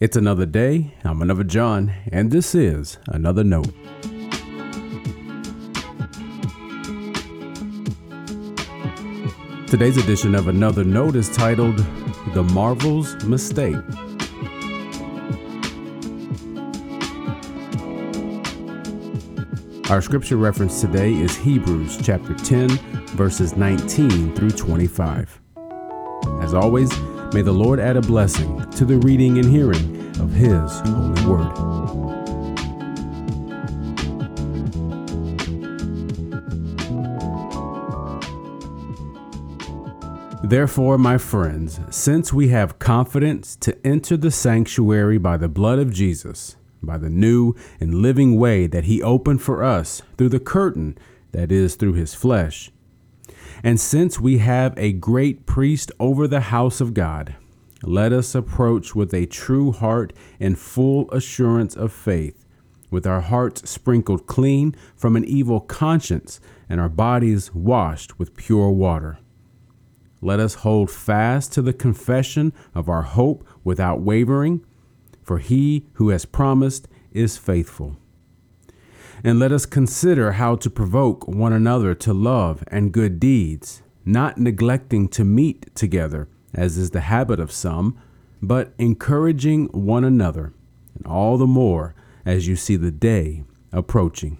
It's another day. I'm another John, and this is another note. Today's edition of Another Note is titled The Marvel's Mistake. Our scripture reference today is Hebrews chapter 10, verses 19 through 25. As always, may the Lord add a blessing to the reading and hearing of His holy word. Therefore, my friends, since we have confidence to enter the sanctuary by the blood of Jesus, by the new and living way that he opened for us through the curtain that is through his flesh. And since we have a great priest over the house of God, let us approach with a true heart and full assurance of faith, with our hearts sprinkled clean from an evil conscience and our bodies washed with pure water. Let us hold fast to the confession of our hope without wavering for he who has promised is faithful. And let us consider how to provoke one another to love and good deeds, not neglecting to meet together, as is the habit of some, but encouraging one another, and all the more as you see the day approaching.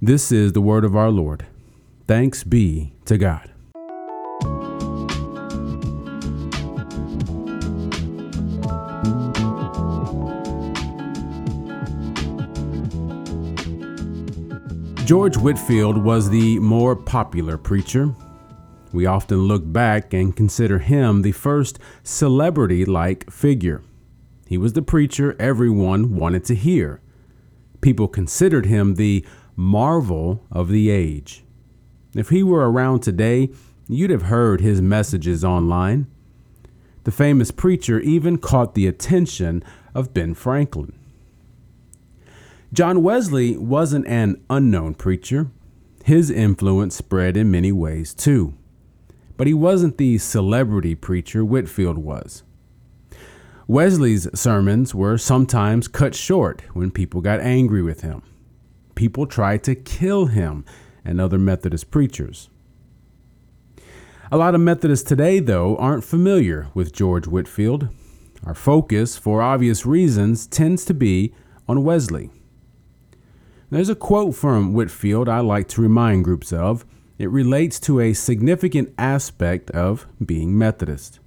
This is the word of our Lord. Thanks be to God. George Whitefield was the more popular preacher. We often look back and consider him the first celebrity like figure. He was the preacher everyone wanted to hear. People considered him the marvel of the age. If he were around today, you'd have heard his messages online. The famous preacher even caught the attention of Ben Franklin. John Wesley wasn't an unknown preacher. His influence spread in many ways too. But he wasn't the celebrity preacher Whitefield was. Wesley's sermons were sometimes cut short when people got angry with him. People tried to kill him and other Methodist preachers. A lot of Methodists today, though, aren't familiar with George Whitefield. Our focus, for obvious reasons, tends to be on Wesley. There's a quote from Whitefield I like to remind groups of. It relates to a significant aspect of being Methodist.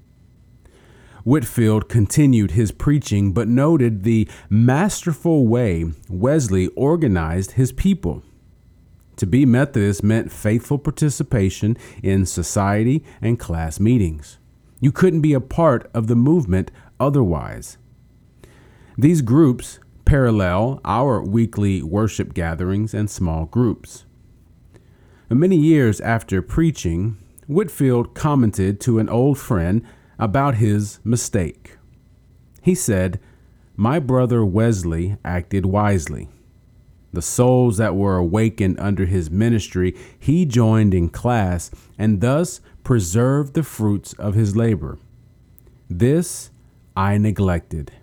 Whitefield continued his preaching but noted the masterful way Wesley organized his people. To be Methodist meant faithful participation in society and class meetings. You couldn't be a part of the movement otherwise. These groups parallel our weekly worship gatherings and small groups. Many years after preaching, Whitefield commented to an old friend about his mistake. He said, My brother Wesley acted wisely. The souls that were awakened under his ministry he joined in class and thus preserved the fruits of his labor. This I neglected,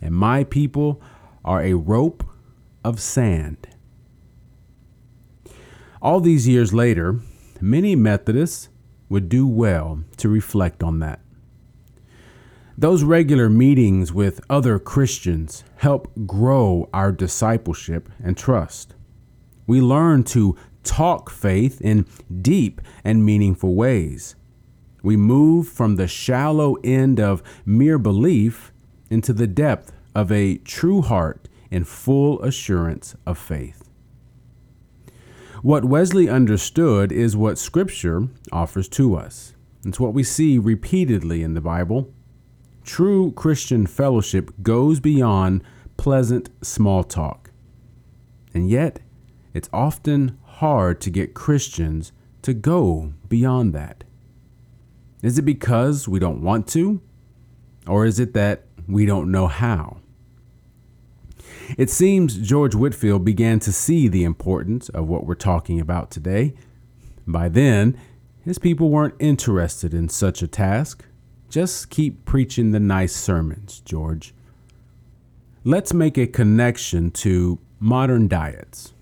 and my people are a rope of sand. All these years later, many Methodists would do well to reflect on that. Those regular meetings with other Christians help grow our discipleship and trust. We learn to talk faith in deep and meaningful ways. We move from the shallow end of mere belief into the depth of a true heart and full assurance of faith. What Wesley understood is what Scripture offers to us. It's what we see repeatedly in the Bible. True Christian fellowship goes beyond pleasant small talk. And yet, it's often hard to get Christians to go beyond that. Is it because we don't want to? Or is it that we don't know how? It seems George Whitefield began to see the importance of what we're talking about today. By then, his people weren't interested in such a task. just keep preaching the nice sermons, George. Let's make a connection to modern diets.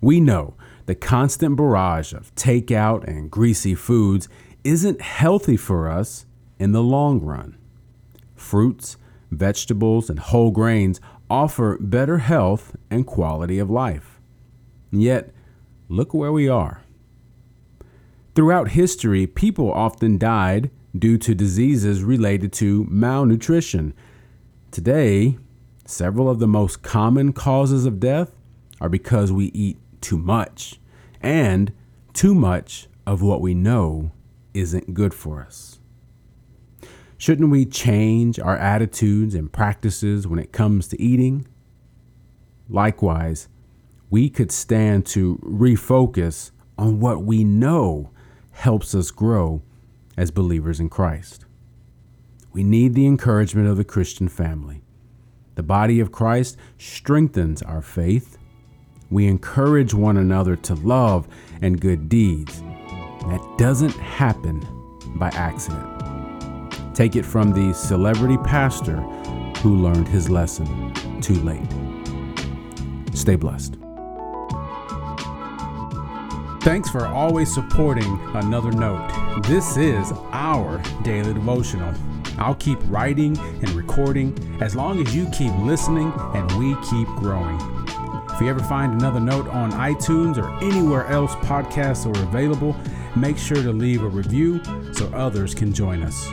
We know the constant barrage of takeout and greasy foods isn't healthy for us in the long run. Fruits, vegetables, and whole grains offer better health and quality of life. Yet, look where we are. Throughout history, people often died due to diseases related to malnutrition. Today, several of the most common causes of death are because we eat too much and too much of what we know isn't good for us. Shouldn't we change our attitudes and practices when it comes to eating? Likewise, we could stand to refocus on what we know helps us grow as believers in Christ. We need the encouragement of the Christian family. The body of Christ strengthens our faith. We encourage one another to love and good deeds. That doesn't happen by accident. Take it from the celebrity pastor who learned his lesson too late. Stay blessed. Thanks for always supporting Another Note. This is our daily devotional. I'll keep writing and recording as long as you keep listening and we keep growing. If you ever find another note on iTunes or anywhere else podcasts are available, make sure to leave a review so others can join us.